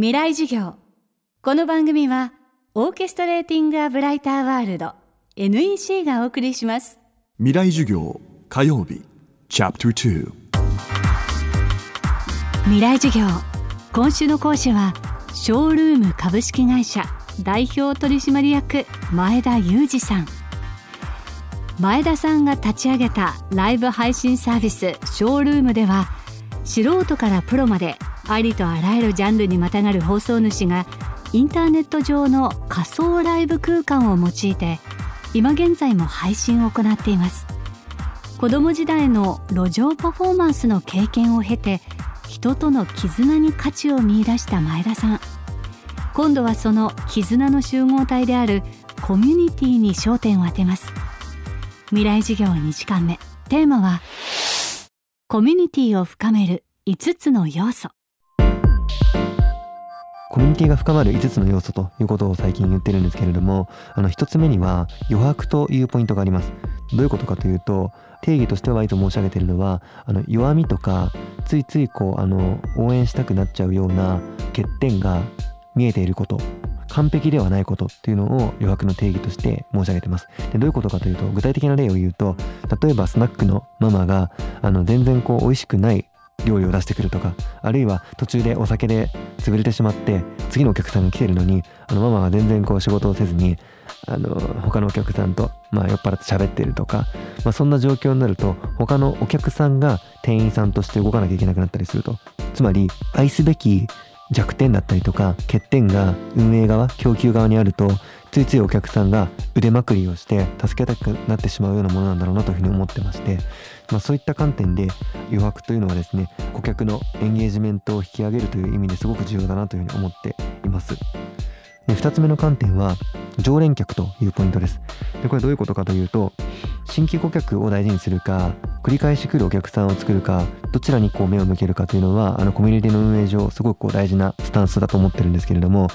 未来授業。この番組はオーケストレーティング・ア・ブライター・ワールド NEC がお送りします。未来授業火曜日チャプター未来授業。今週の講師はショールーム株式会社代表取締役前田裕二さん。前田さんが立ち上げたライブ配信サービスショールームでは素人からプロまでありとあらゆるジャンルにまたがる放送主がインターネット上の仮想ライブ空間を用いて今現在も配信を行っています。子供時代の路上パフォーマンスの経験を経て人との絆に価値を見出した前田さん。今度はその絆の集合体であるコミュニティに焦点を当てます。未来授業2時間目。テーマはコミュニティを深める5つの要素。コミュニティが深まる5つの要素ということを最近言ってるんですけれどもあの1つ目には余白というポイントがあります。どういうことかというと定義としてはいつも申し上げているのはあの弱みとかついついこうあの応援したくなっちゃうような欠点が見えていること完璧ではないことっていうのを余白の定義として申し上げてます。でどういうことかというと具体的な例を言うと例えばスナックのママがあの全然こう美味しくない料理を出してくるとかあるいは途中でお酒で潰れてしまって次のお客さんが来てるのにあのママが全然こう仕事をせずにあの他のお客さんと、まあ、酔っ払って喋ってるとか、まあ、そんな状況になると他のお客さんが店員さんとして動かなきゃいけなくなったりすると。つまり愛すべき弱点だったりとか欠点が運営側供給側にあるとついついお客さんが腕まくりをして助けたくなってしまうようなものなんだろうなというふうに思ってまして、まあ、そういった観点で余白というのはですね顧客のエンゲージメントを引き上げるという意味ですごく重要だなというふうに思っています。で2つ目の観点は常連客というポイントですでこれどういうことかというと新規顧客を大事にするか繰り返し来るお客さんを作るかどちらにこう目を向けるかというのはあのコミュニティの運営上すごくこう大事なスタンスだと思ってるんですけれども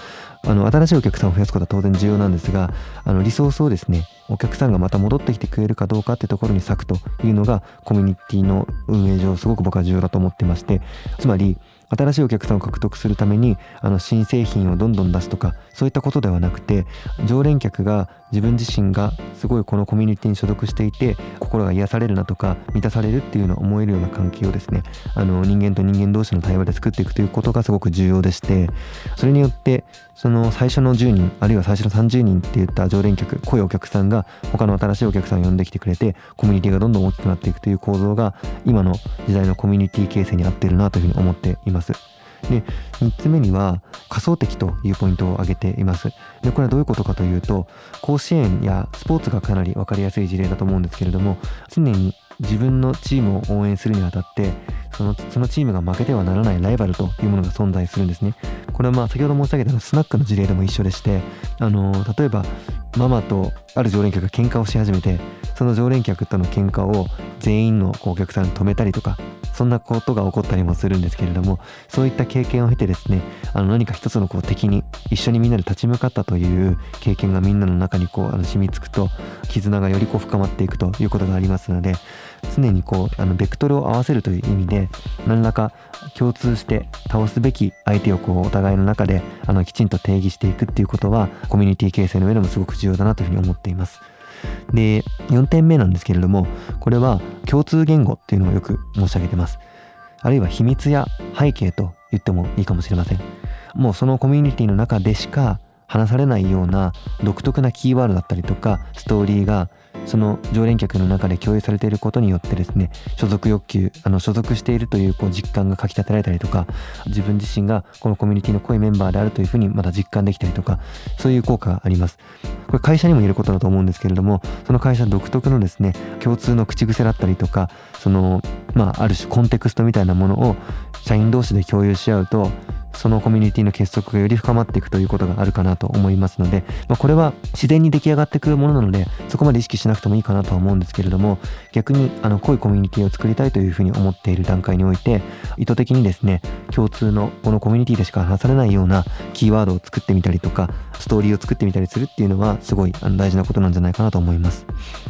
あの新しいお客さんを増やすことは当然重要なんですがあのリソースをですねお客さんがまた戻ってきてくれるかどうかってところに割くというのがコミュニティの運営上すごく僕は重要だと思ってましてつまり新しいお客さんを獲得するためにあの新製品をどんどん出すとかそういったことではなくて常連客が自分自身がすごいこのコミュニティに所属していて心が癒されるなとか満たされるっていうのを思えるような関係をですね。あの人間と人間同士の対話で作っていくということがすごく重要でしてそれによってその最初の10人あるいは最初の30人っていった常連客濃いお客さんが他の新しいお客さんを呼んできてくれてコミュニティがどんどん大きくなっていくという構造が今の時代のコミュニティ形成に合ってるなというふうに思っています。で3つ目には仮想敵というポイントを挙げています。でこれはどういうことかというと甲子園やスポーツがかなり分かりやすい事例だと思うんですけれども常に自分のチームを応援するにあたってそのそのチームが負けてはならないライバルというものが存在するんですね。これはまあ先ほど申し上げたスナックの事例でも一緒でしてあの例えばママとある常連客が喧嘩をし始めてその常連客との喧嘩を全員のお客さんに止めたりとかそんなことが起こったりもするんですけれどもそういった経験を経てですねあの何か一つのこう敵に一緒にみんなで立ち向かったという経験がみんなの中にこうあの染みつくと絆がよりこう深まっていくということがありますので常にこうあのベクトルを合わせるという意味で何らか共通して倒すべき相手をこうお互いの中であのきちんと定義していくっていうことはコミュニティ形成の上でもすごく重要だなというふうに思っています。で4点目なんですけれどもこれは共通言語っていうのをよく申し上げてます。あるいは秘密や背景と言ってもいいかもしれません。もうそのコミュニティの中でしか話されないような独特なキーワードだったりとかストーリーがその常連客の中で共有されていることによってですね所属欲求あの所属しているというこう実感がかき立てられたりとか自分自身がこのコミュニティの濃いメンバーであるというふうにまた実感できたりとかそういう効果があります。これ会社にも言えることだと思うんですけれどもその会社独特のですね共通の口癖だったりとかそのまあある種コンテクストみたいなものを社員同士で共有し合うとそのコミュニティの結束がより深まっていくということがあるかなと思いますので、まあ、これは自然に出来上がってくるものなのでそこまで意識しなくてもいいかなとは思うんですけれども逆にあの濃いコミュニティを作りたいというふうに思っている段階において意図的にですね共通のこのコミュニティでしか話されないようなキーワードを作ってみたりとかストーリーを作ってみたりするっていうのはすごいあの大事なことなんじゃないかなと思います。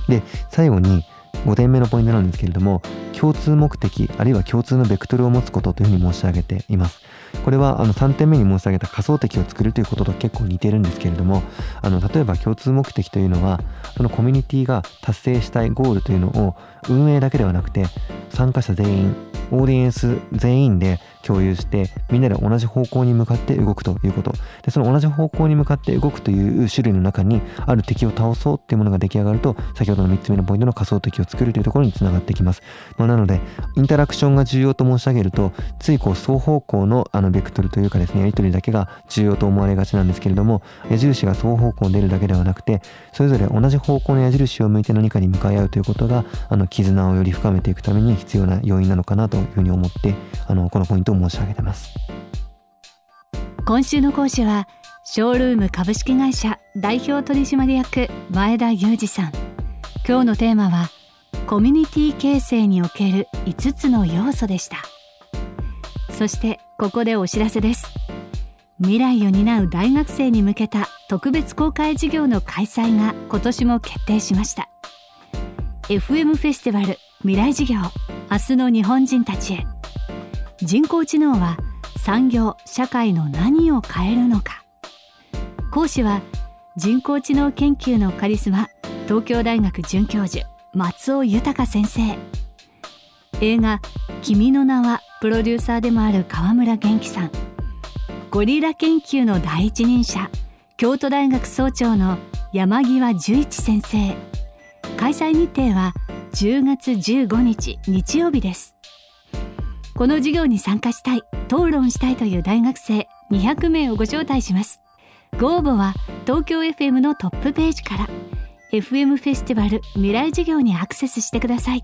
で最後に5点目のポイントなんですけれども共通目的あるいは共通のベクトルを持つことというふうに申し上げています。これはあの3点目に申し上げた仮想敵を作るということと結構似てるんですけれどもあの例えば共通目的というのはそのコミュニティが達成したいゴールというのを運営だけではなくて参加者全員オーディエンス全員で共有してみんなで同じ方向に向かって動くということ。でその同じ方向に向かって動くという種類の中にある敵を倒そうっていうものが出来上がると先ほどの3つ目のポイントの仮想敵を作るというところにつながってきます、まあ、なのでインタラクションが重要と申し上げるとついこう双方向のあのベクトルというかですねやり取りだけが重要と思われがちなんですけれども矢印が双方向に出るだけではなくてそれぞれ同じ方向の矢印を向いて何かに向かい合うということがあの絆をより深めていくために必要な要因なのかなというふうに思ってあのこのポイントを申し上げてます。今週の講師はショールーム株式会社代表取締役前田裕二さん。今日のテーマはコミュニティ形成における5つの要素でした。そしてここでお知らせです。未来を担う大学生に向けた特別公開授業の開催が今年も決定しました。FM フェスティバル未来授業明日の日本人たちへ。人工知能は産業社会の何を変えるのか。講師は人工知能研究のカリスマ東京大学准教授松尾豊先生。映画「君の名は」プロデューサーでもある川村元気さん。ゴリラ研究の第一人者京都大学総長の山際十一先生。開催日程は10月15日日曜日です。この授業に参加したい討論したいという大学生200名をご招待します。ご応募は東京 FM のトップページから。FM フェスティバル未来授業にアクセスしてください。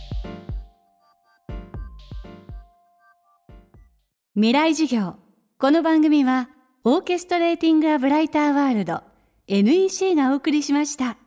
未来授業。この番組はオーケストレーティング・ア・ブライター・ワールド NEC がお送りしました。